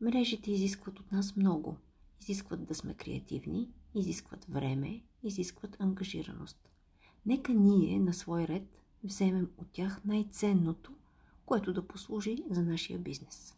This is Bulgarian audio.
Мрежите изискват от нас много. Изискват да сме креативни, изискват време, изискват ангажираност. Нека ние на свой ред вземем от тях най-ценното, което да послужи за нашия бизнес.